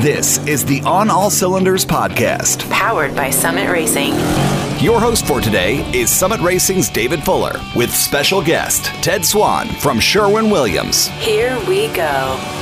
This is the On All Cylinders podcast, powered by Summit Racing. Your host for today is Summit Racing's David Fuller with special guest Ted Swan from Sherwin Williams. Here we go.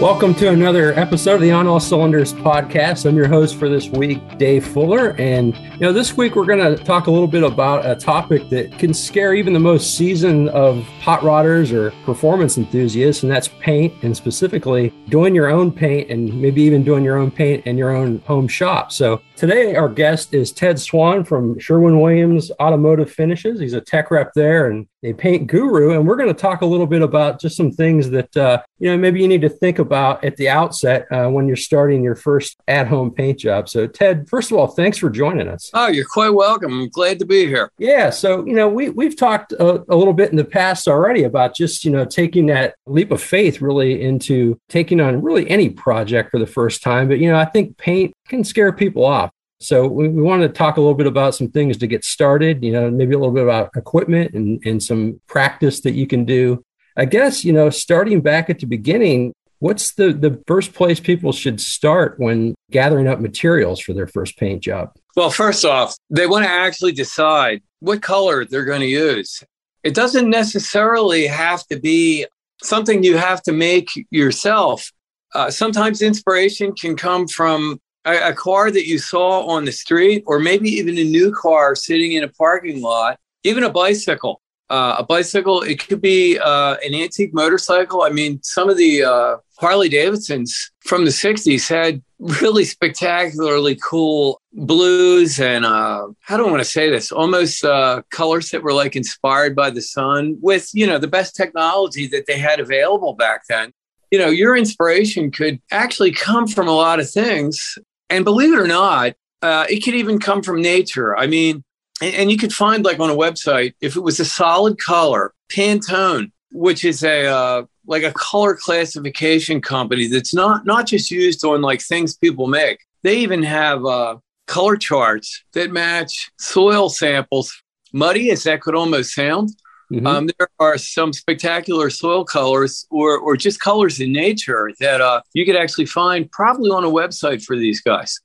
Welcome to another episode of the On All Cylinders podcast. I'm your host for this week, Dave Fuller. And, you know, this week we're going to talk a little bit about a topic that can scare even the most seasoned of hot rodders or performance enthusiasts, and that's paint, and specifically doing your own paint and maybe even doing your own paint in your own home shop. So today our guest is Ted Swan from Sherwin Williams Automotive Finishes. He's a tech rep there and a paint guru. And we're going to talk a little bit about just some things that, uh, you know, maybe you need to think about at the outset uh, when you're starting your first at home paint job. So, Ted, first of all, thanks for joining us. Oh, you're quite welcome. I'm glad to be here. Yeah. So, you know, we, we've talked a, a little bit in the past already about just, you know, taking that leap of faith really into taking on really any project for the first time. But, you know, I think paint can scare people off. So we, we wanted to talk a little bit about some things to get started, you know, maybe a little bit about equipment and, and some practice that you can do. I guess, you know, starting back at the beginning, what's the, the first place people should start when gathering up materials for their first paint job? Well, first off, they want to actually decide what color they're going to use. It doesn't necessarily have to be something you have to make yourself. Uh, sometimes inspiration can come from a, a car that you saw on the street, or maybe even a new car sitting in a parking lot, even a bicycle. Uh, a bicycle, it could be uh, an antique motorcycle. I mean, some of the uh, Harley Davidsons from the 60s had really spectacularly cool blues and uh, I want to say this? Almost uh, colors that were like inspired by the sun with, you know, the best technology that they had available back then. You know, your inspiration could actually come from a lot of things and believe it or not, uh, it could even come from nature. I mean, and, and, you could find like on a website if it was a solid color, Pantone, which is a uh, like a color classification company that's not not just used on like things people make. They even have uh, color charts that match soil samples. Muddy as that could almost sound, Mm-hmm. Um, there are some spectacular soil colors or, or just colors in nature that uh, you could actually find probably on a website for these guys.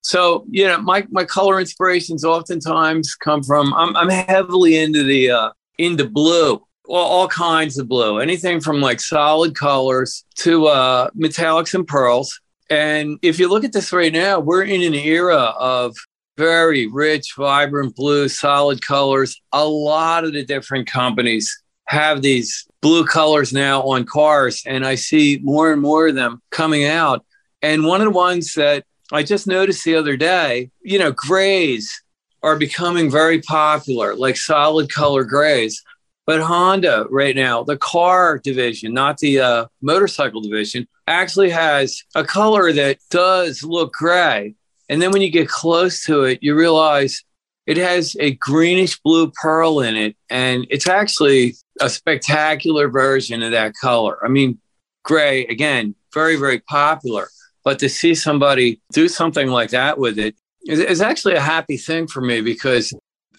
So, you know, my, my color inspirations oftentimes come from, I'm, I'm heavily into the, uh, into blue, well, all kinds of blue, anything from like solid colors to uh, metallics and pearls. And if you look at this right now, we're in an era of very rich, vibrant blue, solid colors. A lot of the different companies have these blue colors now on cars, and I see more and more of them coming out. And one of the ones that I just noticed the other day, you know, grays are becoming very popular, like solid color grays. But Honda right now, the car division, not the uh, motorcycle division, actually has a color that does look gray, and then when you get close to it, you realize it has a greenish blue pearl in it. And it's actually a spectacular version of that color. I mean, gray, again, very, very popular. But to see somebody do something like that with it is, is actually a happy thing for me because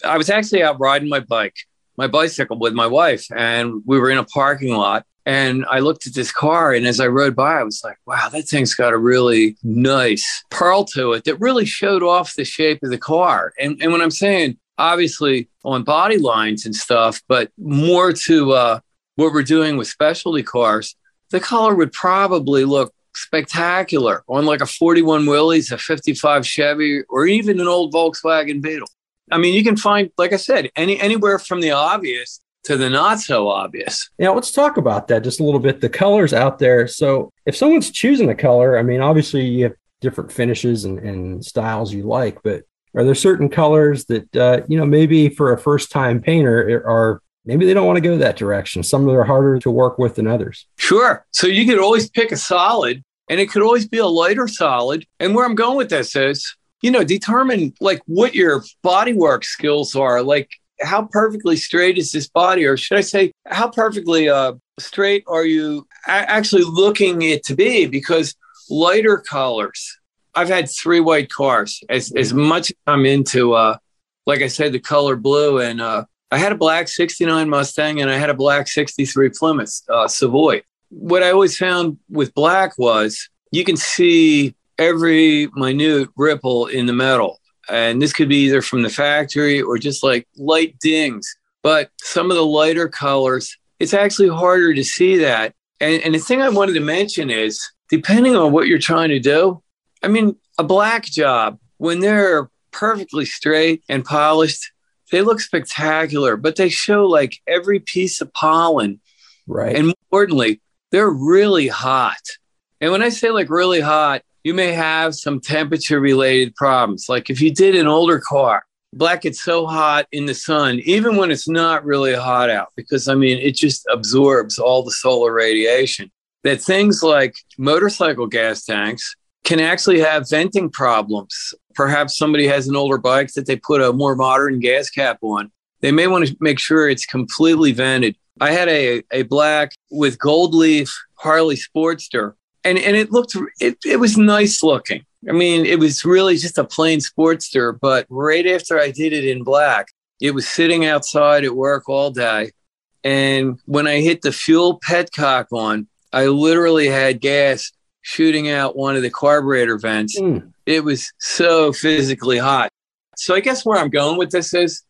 I was actually out riding my bike, my bicycle with my wife, and we were in a parking lot and I looked at this car, and as I rode by, I was like, wow, that thing's got a really nice pearl to it that really showed off the shape of the car. And, and when I'm saying, obviously, on body lines and stuff, but more to uh, what we're doing with specialty cars, the color would probably look spectacular on like a 41 Willys, a 55 Chevy, or even an old Volkswagen Beetle. I mean, you can find, like I said, any anywhere from the obvious to the not so obvious. Yeah, let's talk about that just a little bit. The colors out there. So if someone's choosing a color, I mean, obviously you have different finishes and, and styles you like, but are there certain colors that uh, you know maybe for a first time painter are maybe they don't want to go that direction? Some of them are harder to work with than others. Sure. So you could always pick a solid, and it could always be a lighter solid. And where I'm going with this is, you know, determine like what your bodywork skills are. Like how perfectly straight is this body, or should I say, how perfectly uh, straight are you a- actually looking it to be? Because lighter colors, I've had three white cars. As as much as I'm into, uh, like I said, the color blue, and uh, I had a black '69 Mustang, and I had a black '63 Plymouth uh, Savoy. What I always found with black was you can see every minute ripple in the metal. And this could be either from the factory or just like light dings. But some of the lighter colors, it's actually harder to see that. And, and the thing I wanted to mention is depending on what you're trying to do, I mean, a black job, when they're perfectly straight and polished, they look spectacular, but they show like every piece of pollen. Right. And importantly, they're really hot. And when I say like really hot, you may have some temperature related problems. Like if you did an older car, black gets so hot in the sun, even when it's not really hot out, because I mean, it just absorbs all the solar radiation. That things like motorcycle gas tanks can actually have venting problems. Perhaps somebody has an older bike that they put a more modern gas cap on. They may want to make sure it's completely vented. I had a, a black with gold leaf Harley Sportster, and, and it looked, it, it was nice looking. I mean, it was really just a plain Sportster, but right after I did it in black, it was sitting outside at work all day. And when I hit the fuel petcock on, I literally had gas shooting out one of the carburetor vents. Mm. It was so physically hot. So I guess where I'm going with this is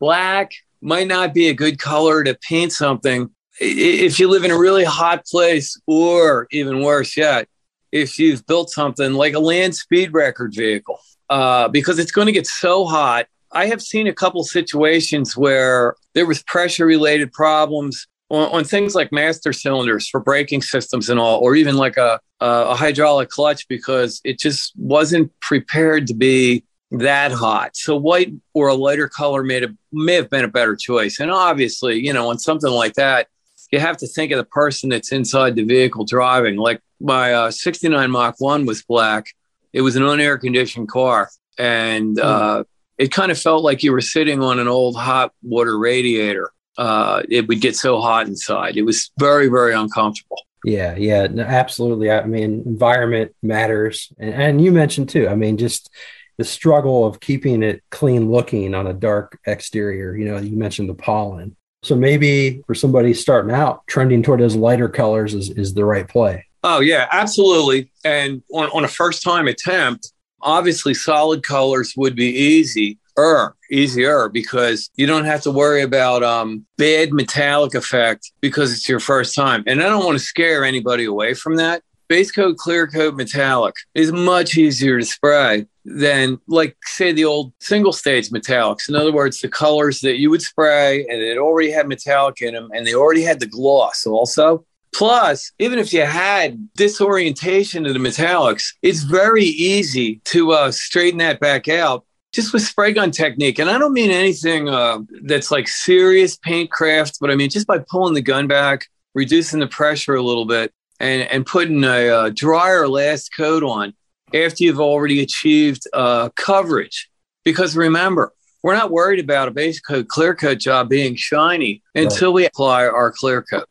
black might not be a good color to paint something if you live in a really hot place, or even worse yet, if you've built something like a land speed record vehicle, uh, because it's going to get so hot. I have seen a couple situations where there was pressure related problems on, on, things like master cylinders for braking systems and all, or even like a, a hydraulic clutch because it just wasn't prepared to be that hot. So white or a lighter color made a, may have been a better choice. And obviously, you know, on something like that, you have to think of the person that's inside the vehicle driving. Like my uh, 69 Mach 1 was black. It was an unair conditioned car. And mm. uh, it kind of felt like you were sitting on an old hot water radiator uh, it would get so hot inside. It was very, very uncomfortable. Yeah, yeah, absolutely. I mean, environment matters, and, and you mentioned too. I mean, just the struggle of keeping it clean looking on a dark exterior. You know, you mentioned the pollen. So maybe for somebody starting out, trending toward those lighter colors is, is the right play. Oh, yeah, absolutely. And on, on a first time attempt, obviously solid colors would be easy er, easier because you don't have to worry about um, bad metallic effect because it's your first time. And I don't want to scare anybody away from that. Base coat, clear coat, metallic is much easier to spray than, like, say, the old single stage metallics. In other words, the colors that you would spray and it already had metallic in them and they already had the gloss also. Plus, even if you had disorientation of the metallics, it's very easy to uh, straighten that back out just with spray gun technique. And I don't mean anything uh, that's like serious paint craft, but I mean just by pulling the gun back, reducing the pressure a little bit, and, and putting a, a drier last coat on after you've already achieved uh, coverage. Because remember, we're not worried about a base coat clear coat job being shiny until right. we apply our clear coat.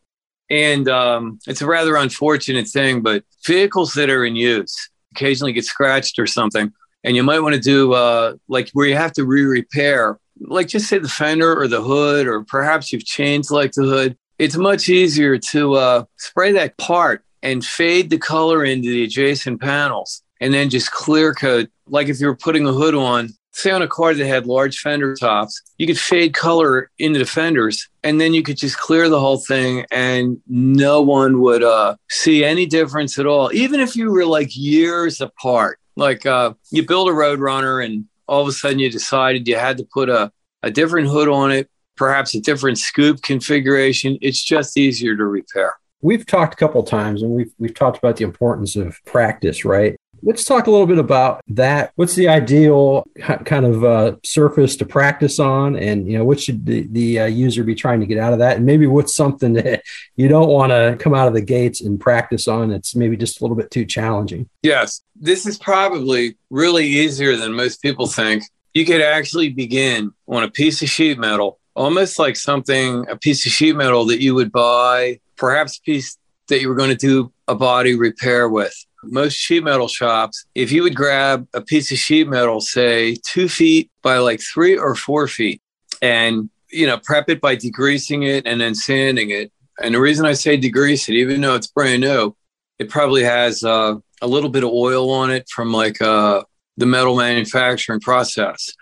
And um, it's a rather unfortunate thing, but vehicles that are in use occasionally get scratched or something and you might want to do uh, like where you have to re-repair like just say the fender or the hood or perhaps you've changed like the hood it's much easier to uh, spray that part and fade the color into the adjacent panels and then just clear coat. Like if you were putting a hood on say on a car that had large fender tops you could fade color into the fenders and then you could just clear the whole thing and no one would uh, see any difference at all even if you were like years apart. Like uh, you build a Roadrunner and all of a sudden you decided you had to put a, a different hood on it, perhaps a different scoop configuration. It's just easier to repair. We've talked a couple times and we've, we've talked about the importance of practice, right? Let's talk a little bit about that. What's the ideal kind of uh, surface to practice on, and you know what should the, the uh, user be trying to get out of that, and maybe what's something that you don't want to come out of the gates and practice on. It's maybe just a little bit too challenging. Yes, this is probably really easier than most people think. You could actually begin on a piece of sheet metal, almost like something a piece of sheet metal that you would buy, perhaps piece that you were going to do a body repair with most sheet metal shops, if you would grab a piece of sheet metal, say two feet by like three or four feet, and you know, prep it by degreasing it and then sanding it. And the reason I say degrease it, even though it's brand new, it probably has uh, a little bit of oil on it from like uh, the metal manufacturing process.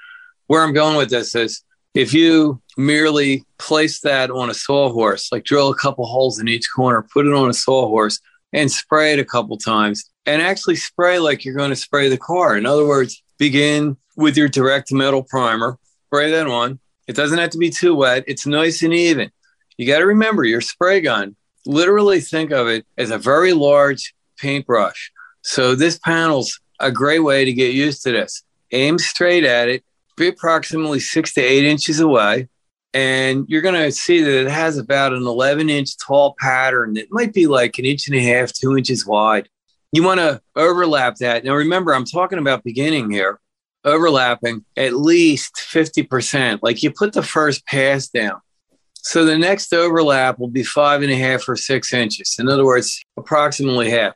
Where I'm going with this is if you merely place that on a sawhorse, like drill a couple holes in each corner, put it on a sawhorse, and spray it a couple times, and actually spray like you're going to spray the car. In other words, begin with your direct metal primer, spray that on. It doesn't have to be too wet, it's nice and even. You got to remember your spray gun, literally think of it as a very large paintbrush. So this panel's a great way to get used to this. Aim straight at it, be approximately six to eight inches away, and you're going to see that it has about an 11 inch tall pattern that might be like an inch and a half, two inches wide. You want to overlap that. Now, remember, I'm talking about beginning here, overlapping at least 50%. Like you put the first pass down. So the next overlap will be five and a half or six inches. In other words, approximately half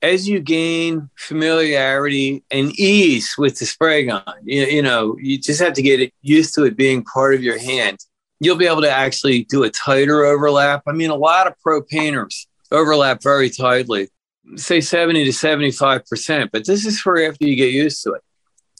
as you gain familiarity and ease with the spray gun, you, you, know, you just have to get used to it being part of your hand. You'll be able to actually do a tighter overlap. I mean, a lot of pro painters overlap very tightly, say 70 to 75%, but this is for after you get used to it.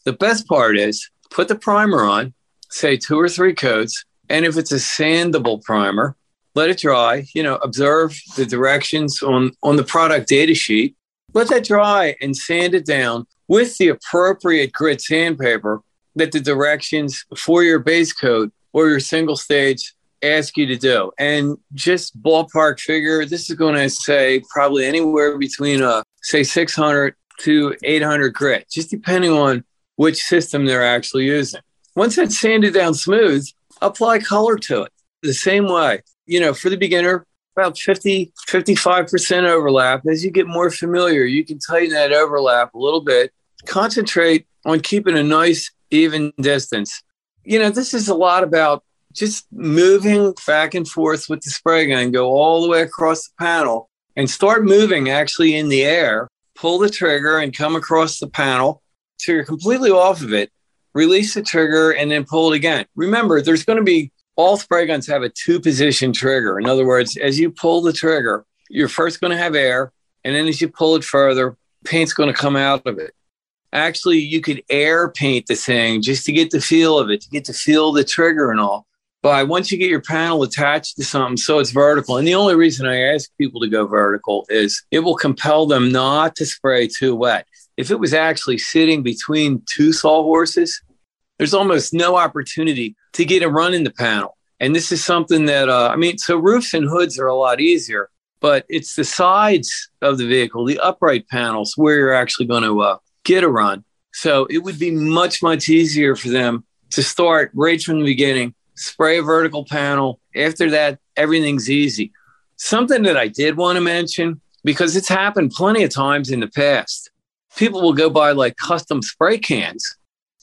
The best part is put the primer on, say two or three coats, and if it's a sandable primer, let it dry, you know, observe the directions on, on the product data sheet let that dry and sand it down with the appropriate grit sandpaper that the directions for your base coat or your single stage ask you to do. And just ballpark figure, this is going to say probably anywhere between a uh, say 600 to 800 grit, just depending on which system they're actually using. Once that's sanded down smooth, apply color to it the same way. You know, for the beginner, about 50, 55% overlap. As you get more familiar, you can tighten that overlap a little bit. Concentrate on keeping a nice, even distance. You know, this is a lot about just moving back and forth with the spray gun, go all the way across the panel and start moving actually in the air. Pull the trigger and come across the panel so you're completely off of it. Release the trigger and then pull it again. Remember, there's going to be all spray guns have a two position trigger. In other words, as you pull the trigger, you're first going to have air, and then as you pull it further, paint's going to come out of it. Actually, you could air paint the thing just to get the feel of it, to get to feel the trigger and all. But once you get your panel attached to something, so it's vertical. And the only reason I ask people to go vertical is it will compel them not to spray too wet. If it was actually sitting between two sawhorses, there's almost no opportunity to get a run in the panel. And this is something that, uh, I mean, so roofs and hoods are a lot easier, but it's the sides of the vehicle, the upright panels, where you're actually going to uh, get a run. So it would be much, much easier for them to start right from the beginning, spray a vertical panel. After that, everything's easy. Something that I did want to mention, because it's happened plenty of times in the past, people will go buy like custom spray cans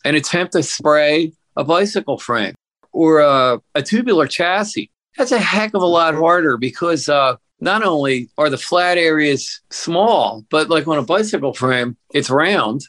and attempt to spray a bicycle frame or a, a tubular chassis. That's a heck of a lot harder because uh, not only are the flat areas small, but like on a bicycle frame, it's round.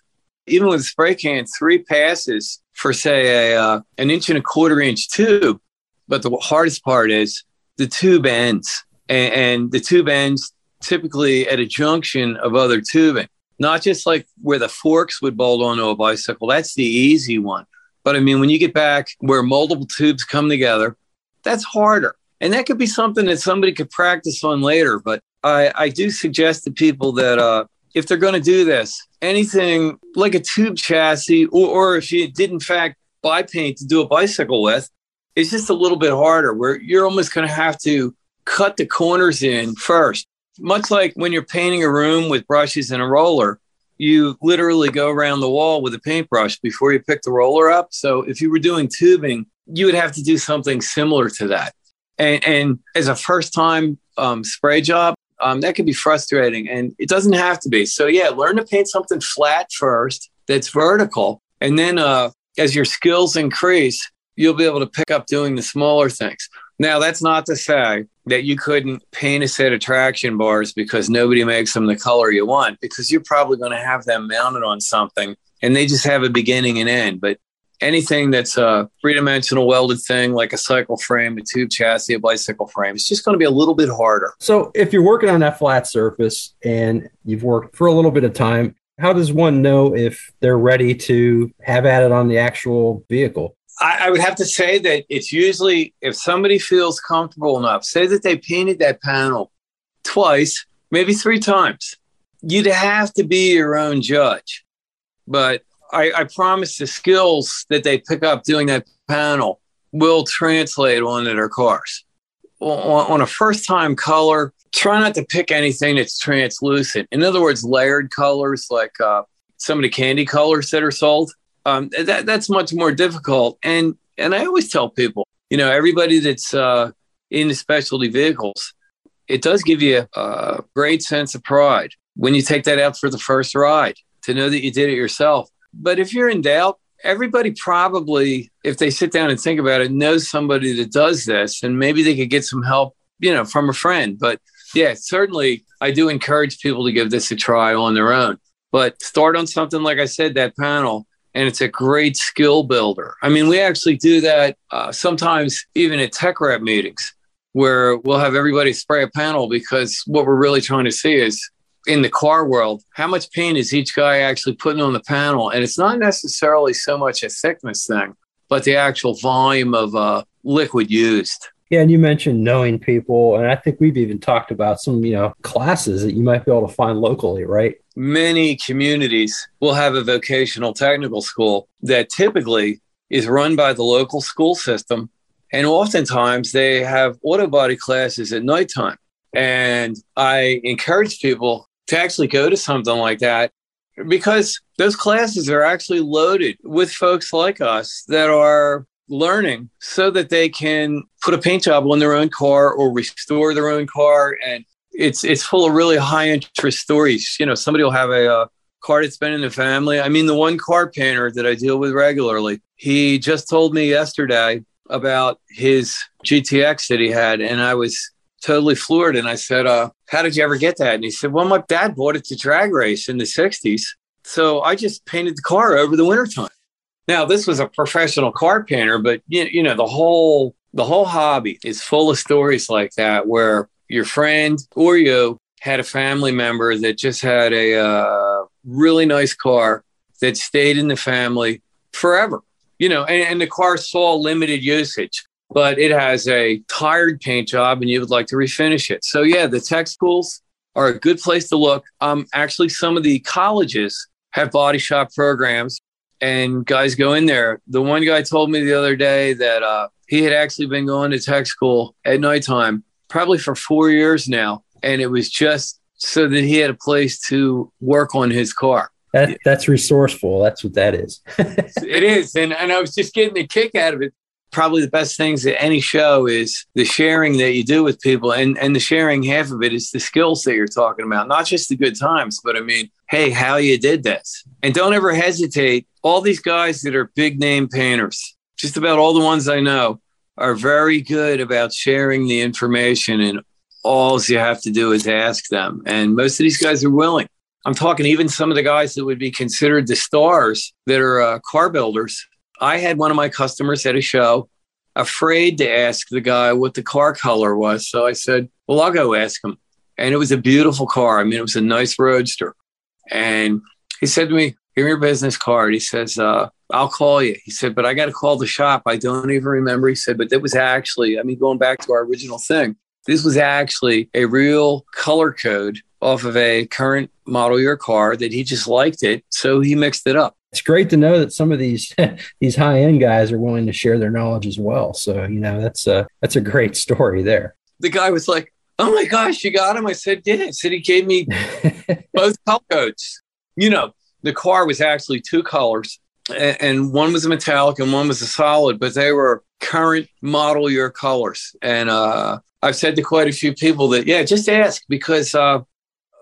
Even with spray can, three passes for say a uh, an inch and a quarter inch tube. But the hardest part is the tube ends, and, and the tube ends typically at a junction of other tubing not just like where the forks would bolt onto a bicycle. That's the easy one. But I mean, when you get back where multiple tubes come together, that's harder. And that could be something that somebody could practice on later. But I, I do suggest to people that uh, if they're going to do this, anything like a tube chassis, or, or if you did in fact buy paint to do a bicycle with, it's just a little bit harder where you're almost going to have to cut the corners in first much like when you're painting a room with brushes and a roller, you literally go around the wall with a paintbrush before you pick the roller up. So if you were doing tubing, you would have to do something similar to that. And, and as a first time um, spray job, um, that can be frustrating and it doesn't have to be. So, yeah, learn to paint something flat first that's vertical. And then uh, as your skills increase, you'll be able to pick up doing the smaller things. Now, that's not to say that you couldn't paint a set of traction bars because nobody makes them the color you want, because you're probably going to have them mounted on something and they just have a beginning and end. But anything that's a three dimensional welded thing like a cycle frame, a tube chassis, a bicycle frame, it's just going to be a little bit harder. So, if you're working on that flat surface and you've worked for a little bit of time, how does one know if they're ready to have at it on the actual vehicle? I, I would have to say that it's usually if somebody feels comfortable enough, say that they painted that panel twice, maybe three times. You'd have to be your own judge. But I, I promise the skills that they pick up doing that panel will translate onto their cars. On, on a first time color, try not to pick anything that's translucent. In other words, layered colors like uh, some of the candy colors that are sold. Um, that, that's much more difficult. And and I always tell people, you know, everybody that's uh, into specialty vehicles, it does give you a great sense of pride when you take that out for the first ride to know that you did it yourself. But if you're in doubt, everybody probably, if they sit down and think about it, knows somebody that does this, and maybe they could get some help, you know, from a friend. But yeah, certainly I do encourage people to give this a try on their own. But start on something like I said, that panel, and it's a great skill builder. I mean, we actually do that uh, sometimes even at tech rep meetings where we'll have everybody spray a panel because what we're really trying to see is in the car world, how much paint is each guy actually putting on the panel? And it's not necessarily so much a thickness thing, but the actual volume of uh, liquid used. Yeah, and you mentioned knowing people, and I think we've even talked about some, you know, classes that you might be able to find locally, right? Many communities will have a vocational technical school that typically is run by the local school system. And oftentimes they have auto body classes at nighttime. And I encourage people to actually go to something like that because those classes are actually loaded with folks like us that are learning so that they can put a paint job on their own car or restore their own car. And it's it's full of really high interest stories. You know somebody will have a, a car that's been in the family. I mean the one car painter that i deal with regularly he just told me yesterday about his gtx that he had and i was totally floored. And I said, uh, How did you ever get that? And he said, Well, my dad bought it to drag race in the 60s. So I just painted the car over the wintertime. Now, this was a professional car painter, but you, know, the whole the whole hobby is full of stories like that where your friend or you had a family member that just had a uh, really nice car that stayed in the family forever you know and, and the car saw limited usage but it has a tired paint job and you would like to refinish it. So, yeah, the tech schools are a good place to look. Um, actually, some of the colleges have body shop programs and guys go in there. The one guy told me the other day that uh, he had actually been going to tech school at nighttime probably for four years now. And it was just so that he had a place to work on his car. That, that's resourceful. That's what that is. it is. And, and I was just getting a kick out of it probably the best things at any show is the sharing that you do with people and and the sharing half of it is the skills that you're talking about not just the good times but i mean hey how you did this. And don't ever hesitate. All these guys that are big name painters just about all the ones i know are very good about sharing the information and all you have to do is ask them. And most of these guys are willing. I'm talking even some of the guys that would be considered the stars that are uh, car builders I had one of my customers at a show afraid to ask the guy what the car color was. So I said, Well, I'll go ask him. And it was a beautiful car. I mean, it was a nice roadster. And he said to me, Give me your business card. He says, uh, I'll call you. He said, But I got to call the shop. I don't even remember. He said, But that was actually, I mean, going back to our original thing, this was actually a real color code off of a current model year car that he just liked it. So he mixed it up it's great to know that some of these these high end guys are willing to share their knowledge as well. So you know that's a that's a great story there. The guy was like, "Oh my gosh, you got him!" I said, "Yeah." I said he gave me both color codes. You know, the car was actually two colors, and one was a metallic and one was a solid, but they were current model year colors. And uh, I've said to quite a few people that, yeah, just ask because uh,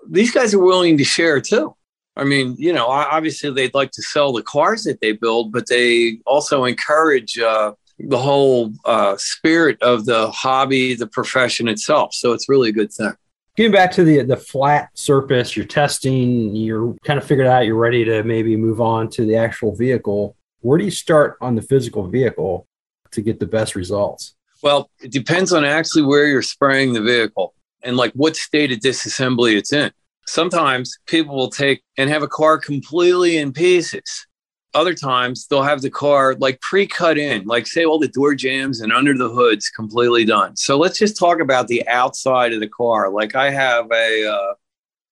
these guys are willing to share too. I mean, you know, obviously they'd like to sell the cars that they build, but they also encourage uh, the whole uh, spirit of the hobby, the profession itself. So it's really a good thing. Getting back to the the flat surface, you're testing, you're kind of figured out, you're ready to maybe move on to the actual vehicle. where do you start on the physical vehicle to get the best results? Well, it depends on actually where you're spraying the vehicle and like what state of disassembly it's in. Sometimes people will take and have a car completely in pieces. Other times they'll have the car like pre cut in, like say all the door jambs and under the hood's completely done. So let's just talk about the outside of the car. Like I have a uh,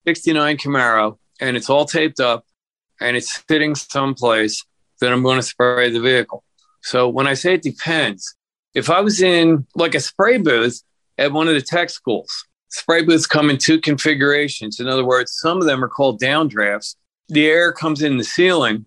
69 Camaro and it's all taped up and it's sitting someplace that I'm going to spray the vehicle. So when I say it depends, if I was in like a spray booth at one of the tech schools, spray booths come in two configurations. In other words, some of them are called downdrafts. The air comes in the ceiling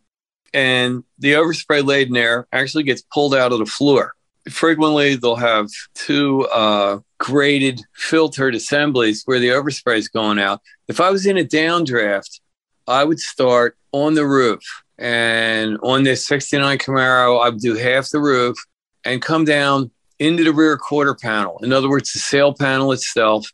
and the overspray laden air actually gets pulled out of the floor. Frequently, they'll have two uh, graded filtered assemblies where the overspray is going out. If I was in a downdraft, I would start on the roof. And on this 69 Camaro, I would do half the roof and come down into the rear quarter panel. In other words, the sail panel itself.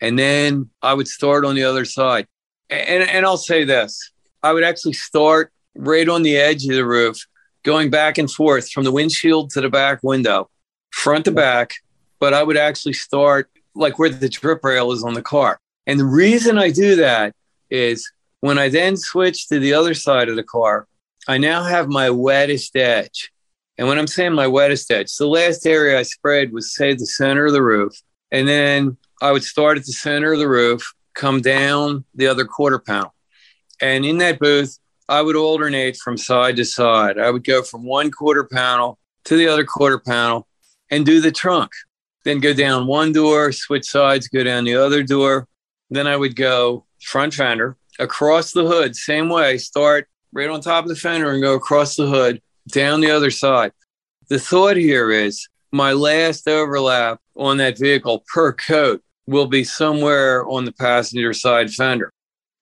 And then I would start on the other side. And, and I'll say this I would actually start right on the edge of the roof, going back and forth from the windshield to the back window, front to back. But I would actually start like where the drip rail is on the car. And the reason I do that is when I then switch to the other side of the car, I now have my wettest edge. And when I'm saying my wettest edge, the last area I sprayed was, say, the center of the roof. And then I would start at the center of the roof, come down the other quarter panel. And in that booth, I would alternate from side to side. I would go from one quarter panel to the other quarter panel and do the trunk. Then go down one door, switch sides, go down the other door. Then I would go front fender, across the hood, same way, start right on top of the fender and go across the hood down the other side. The thought here is my last overlap on that vehicle per coat will be somewhere on the passenger side fender.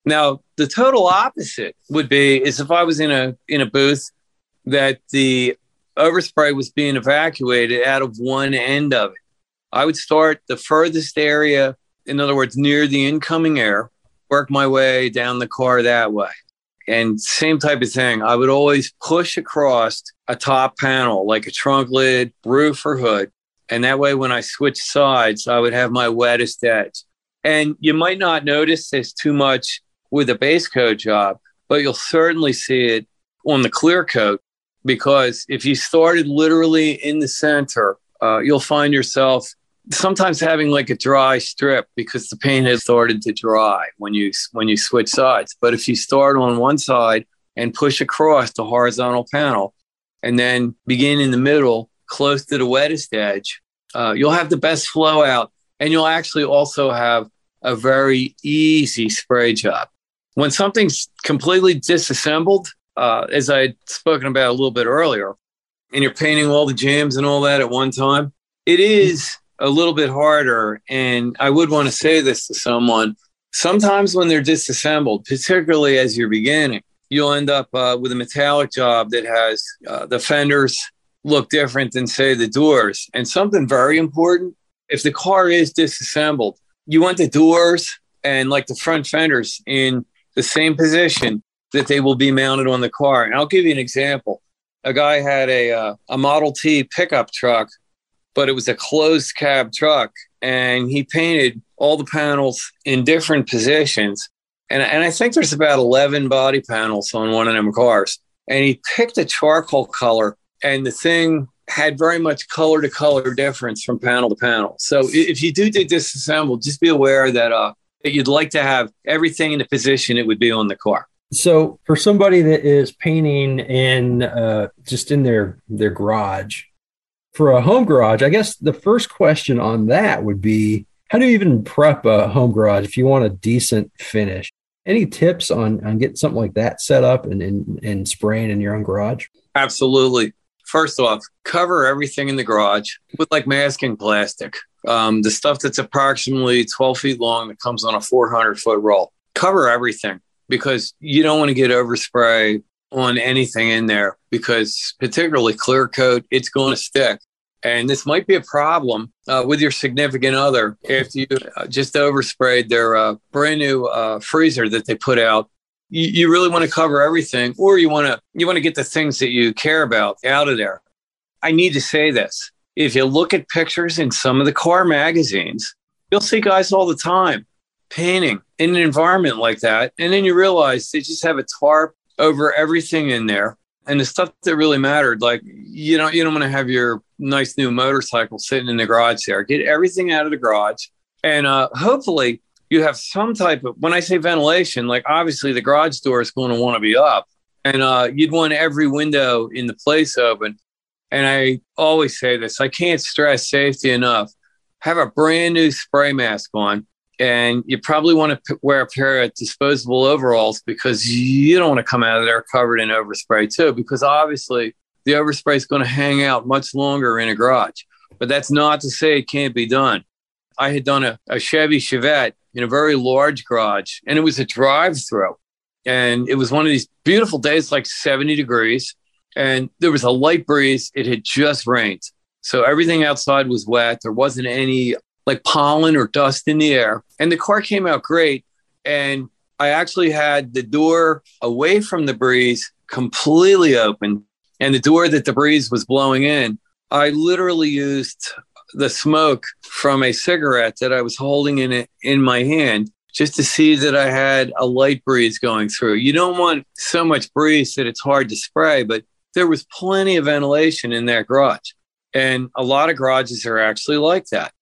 Now, the total opposite would be is if I was in a in a booth that the overspray was being evacuated out of one end of it. I would start the furthest area, in other words, near the incoming air, work my way down the car that way. And same type of thing. I would always push across a top panel, like a trunk lid, roof, or hood. And that way, when I switch sides, I would have my wettest edge. And you might not notice this too much with a base coat job, but you'll certainly see it on the clear coat because if you started literally in the center, uh, you'll find yourself sometimes having like a dry strip because the paint has started to dry when you when you switch sides. But if you start on one side and push across the horizontal panel, and then begin in the middle, close to the wettest edge, uh, you'll have the best flow out, and you'll actually also have a very easy spray job. When something's completely disassembled, uh, as I had spoken about a little bit earlier, and you're painting all the jambs and all that at one time, it is a little bit harder. And I would want to say this to someone sometimes when they're disassembled, particularly as you're beginning, you'll end up uh, with a metallic job that has uh, the fenders look different than, say, the doors. And something very important if the car is disassembled, you want the doors and like the front fenders in the same position that they will be mounted on the car. And I'll give you an example. A guy had a, uh, a Model T pickup truck but it was a closed cab truck. And he painted all the panels in different positions. And, and I think there's about 11 body panels on one of them cars. And he picked a charcoal color, and the thing had very much color to color difference from panel to panel. So if you do do disassemble, just be aware that uh, that you'd like to have everything in the position it would be on the car. So for somebody that is painting in uh, just in their their garage, for a home garage, I guess the first question on that would be how do you even prep a home garage if you want a decent finish? Any tips on, on getting something like that set up and, and, and spraying in your own garage? Absolutely. First off, cover everything in the garage with like masking plastic. Um, the stuff that's approximately 12 feet long that comes on a 400 foot roll. Cover everything because you don't want to get overspray on anything in there because particularly clear coat, it's going to stick. And this might be a problem uh, with your significant other if you uh, just oversprayed their uh, brand new uh, freezer that they put out you, you really want to cover everything, or you want to you want to get the things that you care about out of there. I need to say this: if you look at pictures in some of the car magazines, you'll see guys all the time painting in an environment like that, and then you realize they just have a tarp over everything in there and the stuff that really mattered like you know you don't want to have your nice new motorcycle sitting in the garage there get everything out of the garage and uh, hopefully you have some type of when i say ventilation like obviously the garage door is going to want to be up. And uh, you'd want every window in the place open. And i always say this i can't stress safety enough. Have a brand new spray mask on and you probably want to wear a pair of disposable overalls because you don't want to come out of there covered in overspray too because obviously the overspray is going to hang out much longer in a garage. But that's not to say it can't be done. I had done a, a chevy chevette in a very large garage and it was a drive through and it was one of these beautiful days like 70 degrees and there was a light breeze it had just rained so everything outside was wet there wasn't any like pollen or dust in the air. And the car came out great. And I actually had the door away from the breeze completely open and the door that the breeze was blowing in. I literally used the smoke from a cigarette that I was holding in it in my hand just to see that I had a light breeze going through. You don't want so much breeze that it's hard to spray, but there was plenty of ventilation in that garage. And a lot of garages are actually like that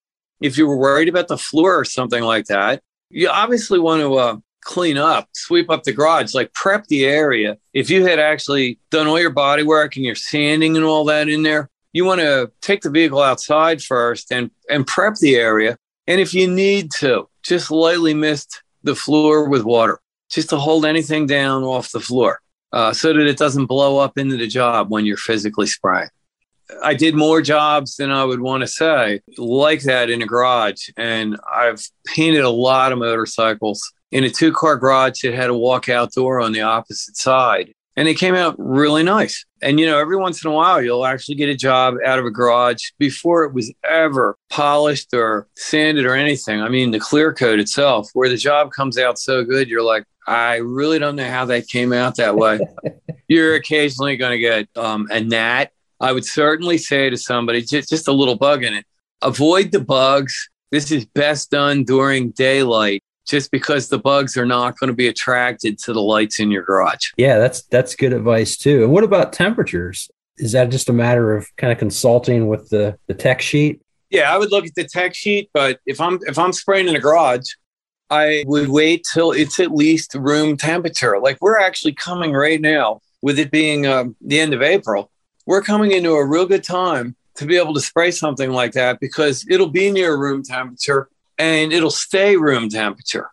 if you were worried about the floor or something like that, you obviously want to uh, clean up, sweep up the garage, like prep the area. If you had actually done all your body work and you're sanding and all that in there, you want to take the vehicle outside first and, and prep the area. And if you need to, just lightly mist the floor with water, just to hold anything down off the floor uh, so that it doesn't blow up into the job when you're physically spraying. I did more jobs than I would want to say, like that in a garage. And I've painted a lot of motorcycles in a two car garage that had a walkout door on the opposite side. And it came out really nice. And, you know, every once in a while, you'll actually get a job out of a garage before it was ever polished or sanded or anything. I mean, the clear coat itself, where the job comes out so good, you're like, I really don't know how that came out that way. you're occasionally going to get um, a gnat I would certainly say to somebody, just, just a little bug in it, avoid the bugs. This is best done during daylight just because the bugs are not going to be attracted to the lights in your garage. Yeah, that's that's good advice too. And what about temperatures? Is that just a matter of kind of consulting with the the tech sheet? Yeah, I would look at the tech sheet, but if I'm if I'm spraying in a garage, I would wait till it's at least room temperature. Like we're actually coming right now with it being um, the end of April we're coming into a real good time to be able to spray something like that because it'll be near room temperature and it'll stay room temperature.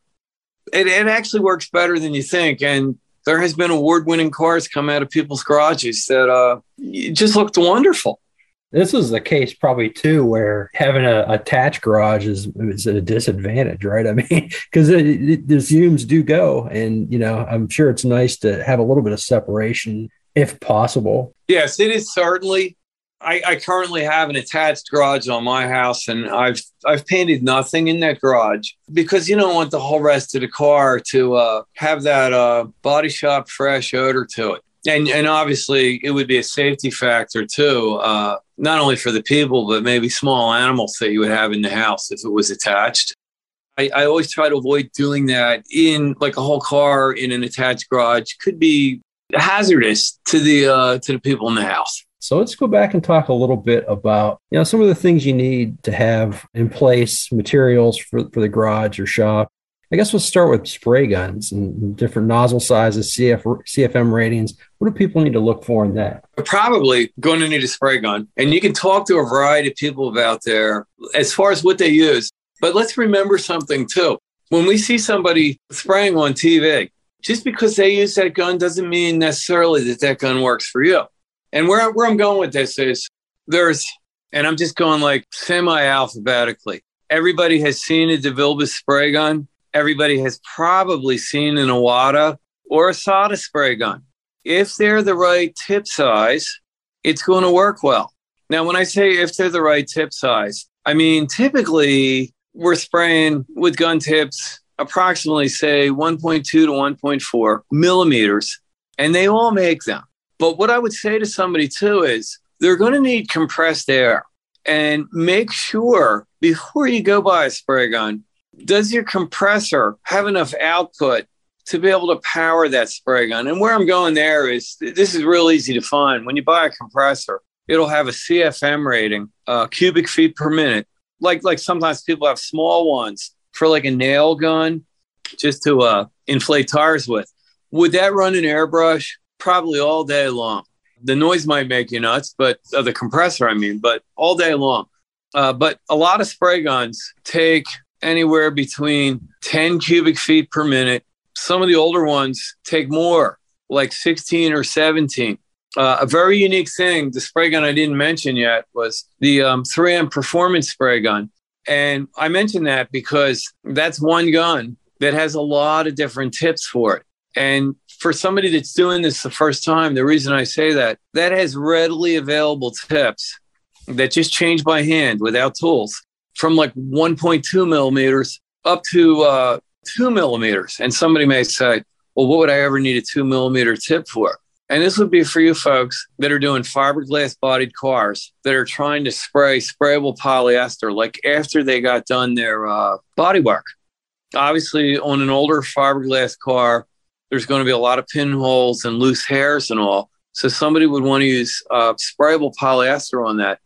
It, it actually works better than you think. And there has been award winning cars come out of people's garages that uh, just looked wonderful. This is the case probably too, where having a attached garage is, is at a disadvantage, right? I mean, because the fumes do go, and you know, I'm sure it's nice to have a little bit of separation if possible. Yes, it is certainly. I, I, currently have an attached garage on my house, and I've I've painted nothing in that garage because you don't want the whole rest of the car to uh, have that uh, body shop fresh odor to it. And and obviously, it would be a safety factor too, uh, not only for the people but maybe small animals that you would have in the house if it was attached. I, I always try to avoid doing that in like a whole car in an attached garage. Could be hazardous to the uh, to the people in the house. So let's go back and talk a little bit about you know some of the things you need to have in place, materials for, for the garage or shop. I guess we'll start with spray guns and different nozzle sizes, CF, CFM ratings. What do people need to look for in that? probably going to need a spray gun. And you can talk to a variety of people about there as far as what they use. But let's remember something too. When we see somebody spraying on TV, just because they use that gun doesn't mean necessarily that that gun works for you. And where, where I'm going with this is there's, and I'm just going like semi alphabetically. Everybody has seen a DeVilbiss spray gun. Everybody has probably seen an Iwata or a SATA spray gun. If they're the right tip size, it's going to work well. Now, when I say if they're the right tip size, I mean typically we're spraying with gun tips approximately, say, 1.2 to 1.4 millimeters, and they all make them. But what I would say to somebody too is they're going to need compressed air and make sure before you go buy a spray gun, does your compressor have enough output to be able to power that spray gun? And where I'm going there is this is real easy to find. When you buy a compressor, it'll have a CFM rating, uh, cubic feet per minute. Like like sometimes people have small ones for like a nail gun, just to uh, inflate tires with. Would that run an airbrush? Probably all day long. The noise might make you nuts, but uh, the compressor, I mean, but all day long. Uh, but a lot of spray guns take anywhere between 10 cubic feet per minute. Some of the older ones take more, like 16 or 17. Uh, a very unique thing, the spray gun I didn't mention yet was the um, 3M Performance spray gun. And I mention that because that's one gun that has a lot of different tips for it. And for somebody that's doing this the first time, the reason I say that, that has readily available tips that just change by hand without tools from like 1.2 millimeters up to uh, two millimeters. And somebody may say, well, what would I ever need a two millimeter tip for? And this would be for you folks that are doing fiberglass bodied cars that are trying to spray sprayable polyester, like after they got done their uh, body work. Obviously, on an older fiberglass car, there's going to be a lot of pinholes and loose hairs and all. So somebody would want to use uh, sprayable polyester on that.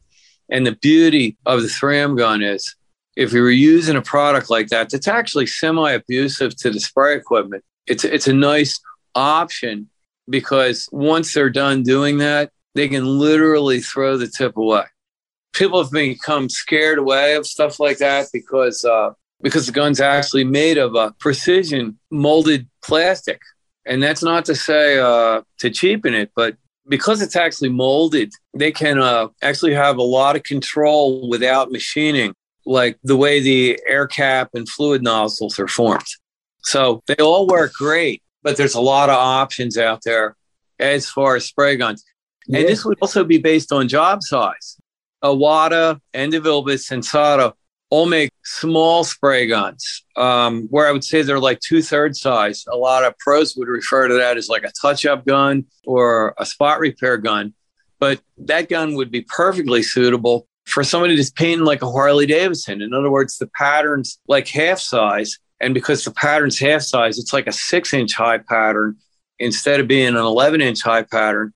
And the beauty of the 3M gun is if you were using a product like that, that's actually semi abusive to the spray equipment. It's, it's a nice option because once they're done doing that, they can literally throw the tip away. People have become scared away of stuff like that because uh, because the gun's actually made of a precision molded plastic, and that's not to say uh, to cheapen it, but because it's actually molded, they can uh, actually have a lot of control without machining, like the way the air cap and fluid nozzles are formed. So they all work great but there's a lot of options out there as far as spray guns. Yeah. And this would also be based on job size. Iwata and DeVilbiss and Sensata make small spray guns, um, where I would say they're like two thirds size. A lot of pros would refer to that as like a touch up gun or a spot repair gun. But that gun would be perfectly suitable for somebody that's painting like a Harley Davidson. In other words, the pattern's like half size and because the pattern's half size, it's like a six inch high pattern instead of being an 11 inch high pattern.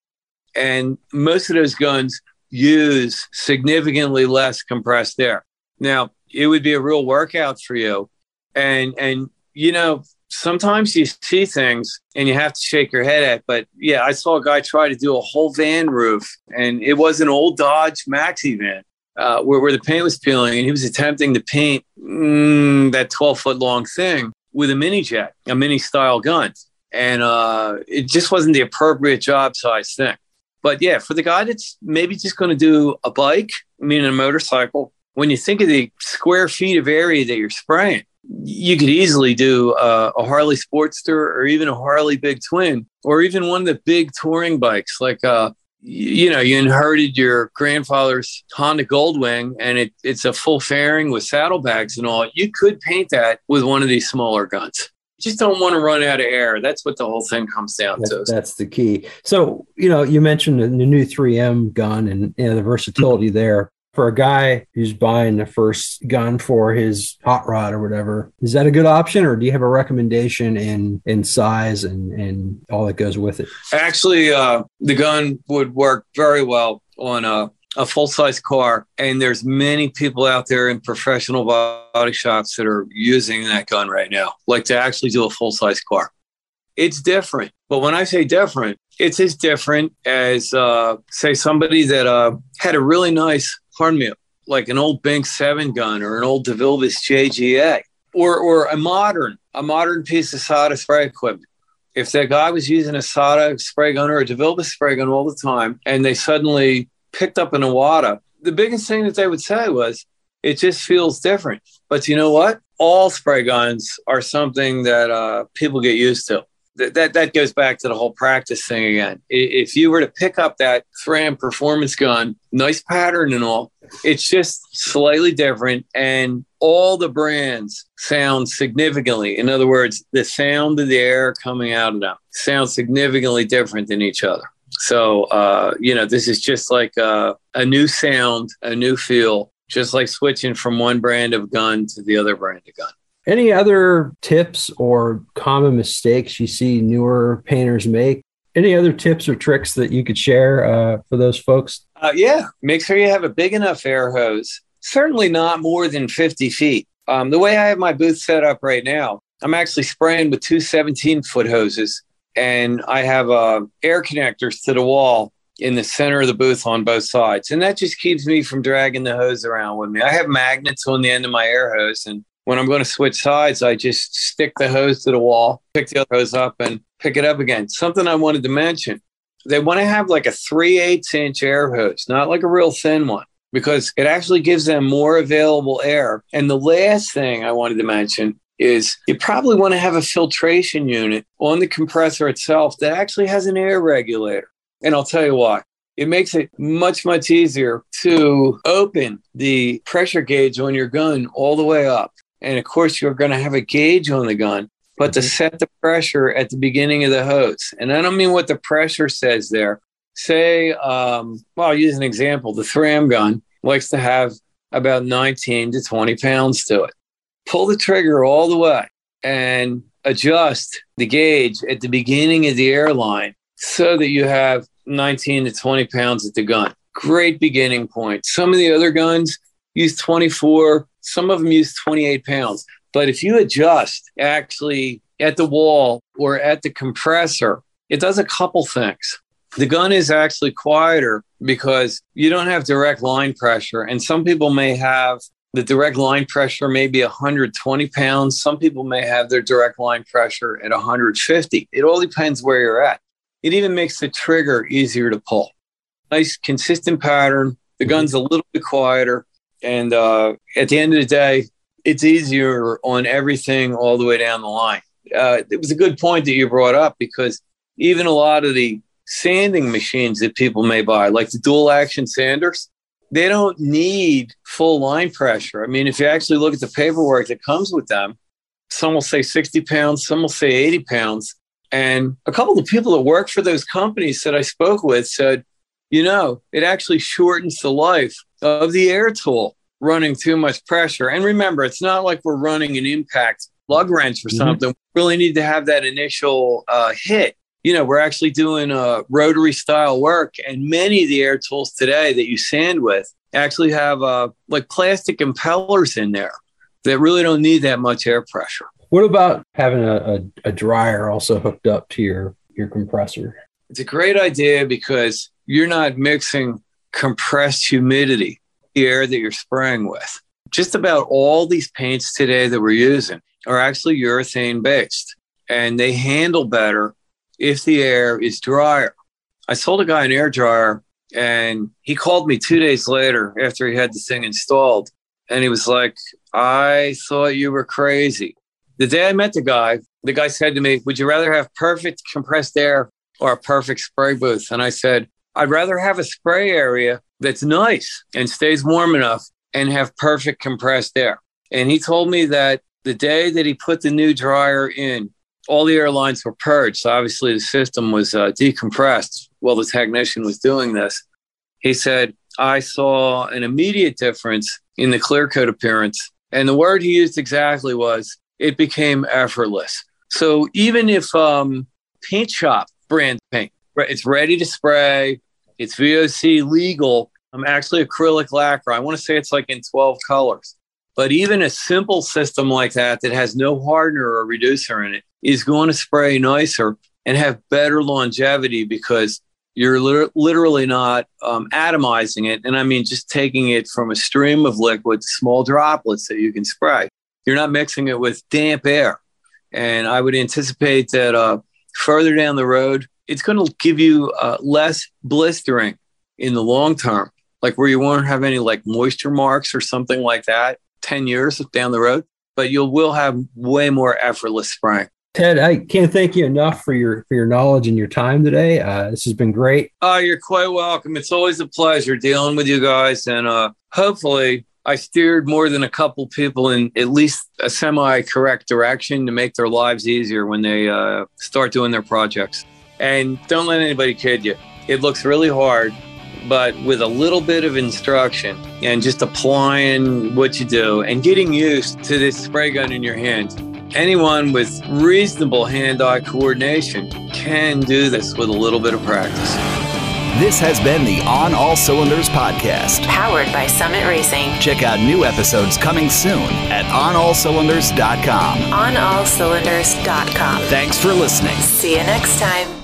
And most of those guns use significantly less compressed air. Now, it would be a real workout for you. And, and, you know, sometimes you see things and you have to shake your head at. But yeah, I saw a guy try to do a whole van roof, and it was an old Dodge Maxi van uh, where, where the paint was peeling, and he was attempting to paint mm, that 12 foot long thing with a mini jet, a mini style gun. And uh, it just wasn't the appropriate job size thing. But yeah, for the guy that's maybe just going to do a bike, I mean, a motorcycle, when you think of the square feet of area that you're spraying, you could easily do uh, a Harley Sportster or even a Harley Big Twin or even one of the big touring bikes like uh, you know, you inherited your grandfather's Honda Goldwing and it, it's a full fairing with saddlebags and all. You could paint that with one of these smaller guns. You just don't want to run out of air. That's what the whole thing comes down that, to. That's the key. So, you know, you mentioned the new 3M gun and you know, the versatility there for a guy who's buying the first gun for his hot rod or whatever is that a good option or do you have a recommendation in in size and and all that goes with it actually uh, the gun would work very well on a a full size car, and there's many people out there in professional body shops that are using that gun right now, like to actually do a full size car. It's different, but when I say different, it's as different as, uh, say, somebody that uh, had a really nice cornmeal, like an old Binks 7 gun or an old DeVilbiss JGA or, or a modern, a modern piece of SATA spray equipment. If that guy was using a SATA spray gun or a DeVilbiss spray gun all the time and they suddenly picked up an Iwata, the biggest thing that they would say was, it just feels different. But you know what? All spray guns are something that uh, people get used to. That, that, that goes back to the whole practice thing again. If you were to pick up that 3M performance gun, nice pattern and all, it's just slightly different. And all the brands sound significantly. In other words, the sound of the air coming out of them sounds significantly different than each other. So, uh, you know, this is just like a, a new sound, a new feel, just like switching from one brand of gun to the other brand of gun. Any other tips or common mistakes you see newer painters make? Any other tips or tricks that you could share uh, for those folks? Uh, yeah, make sure you have a big enough air hose. Certainly not more than 50 feet. Um, the way I have my booth set up right now, I'm actually spraying with two 17 foot hoses, and I have uh, air connectors to the wall in the center of the booth on both sides. And that just keeps me from dragging the hose around with me. I have magnets on the end of my air hose, and when I'm going to switch sides, I just stick the hose to the wall, pick the other hose up, and pick it up again. Something I wanted to mention they want to have like a 3 8 inch air hose, not like a real thin one, because it actually gives them more available air. And the last thing I wanted to mention is you probably want to have a filtration unit on the compressor itself that actually has an air regulator. And I'll tell you why. It makes it much, much easier to open the pressure gauge on your gun all the way up. And of course, you're going to have a gauge on the gun, but to mm-hmm. set the pressure at the beginning of the hose. And I don't mean what the pressure says there. Say, um, well, I'll use an example. The 3M gun likes to have about 19 to 20 pounds to it. Pull the trigger all the way and adjust the gauge at the beginning of the airline so that you have 19 to 20 pounds at the gun. Great beginning point. Some of the other guns use 24 some of them use 28 pounds. But if you adjust actually at the wall or at the compressor, it does a couple things. The gun is actually quieter because you don't have direct line pressure. And some people may have the direct line pressure maybe 120 pounds. Some people may have their direct line pressure at 150. It all depends where you're at. It even makes the trigger easier to pull. Nice, consistent pattern. The gun's a little bit quieter. And uh, at the end of the day, it's easier on everything all the way down the line. Uh, it was a good point that you brought up because even a lot of the sanding machines that people may buy, like the dual action sanders, they don't need full line pressure. I mean, if you actually look at the paperwork that comes with them, some will say 60 pounds, some will say 80 pounds. And a couple of people that work for those companies that I spoke with said, you know, it actually shortens the life of the air tool running too much pressure. And remember, it's not like we're running an impact lug wrench or mm-hmm. something. We really need to have that initial uh, hit. You know, we're actually doing uh, rotary style work, and many of the air tools today that you sand with actually have uh, like plastic impellers in there that really don't need that much air pressure. What about having a, a, a dryer also hooked up to your your compressor? It's a great idea because you're not mixing compressed humidity, the air that you're spraying with. Just about all these paints today that we're using are actually urethane based and they handle better if the air is drier. I sold a guy an air dryer and he called me two days later after he had the thing installed. And he was like, I thought you were crazy. The day I met the guy, the guy said to me, Would you rather have perfect compressed air or a perfect spray booth? And I said, I'd rather have a spray area that's nice and stays warm enough and have perfect compressed air. And he told me that the day that he put the new dryer in, all the airlines were purged. So obviously the system was uh, decompressed while the technician was doing this. He said, I saw an immediate difference in the clear coat appearance. And the word he used exactly was, it became effortless. So even if um, paint shop brand paint it's ready to spray. It's VOC legal. I'm actually acrylic lacquer. I want to say it's like in 12 colors. But even a simple system like that, that has no hardener or reducer in it, is going to spray nicer and have better longevity because you're literally not um, atomizing it. And I mean, just taking it from a stream of liquid, small droplets that you can spray. You're not mixing it with damp air. And I would anticipate that uh, further down the road, it's going to give you uh, less blistering in the long term, like where you won't have any like moisture marks or something like that 10 years down the road, but you will have way more effortless spraying. Ted, I can't thank you enough for your for your knowledge and your time today. Uh, this has been great. Oh, you're quite welcome. It's always a pleasure dealing with you guys, and uh, hopefully, I steered more than a couple people in at least a semi-correct direction to make their lives easier when they uh, start doing their projects. And don't let anybody kid you. It looks really hard, but with a little bit of instruction and just applying what you do and getting used to this spray gun in your hand anyone with reasonable hand-eye coordination can do this with a little bit of practice. This has been the On All Cylinders podcast. Powered by Summit Racing. Check out new episodes coming soon at onallcylinders.com. OnAllCylinders.com. Thanks for listening. See you next time.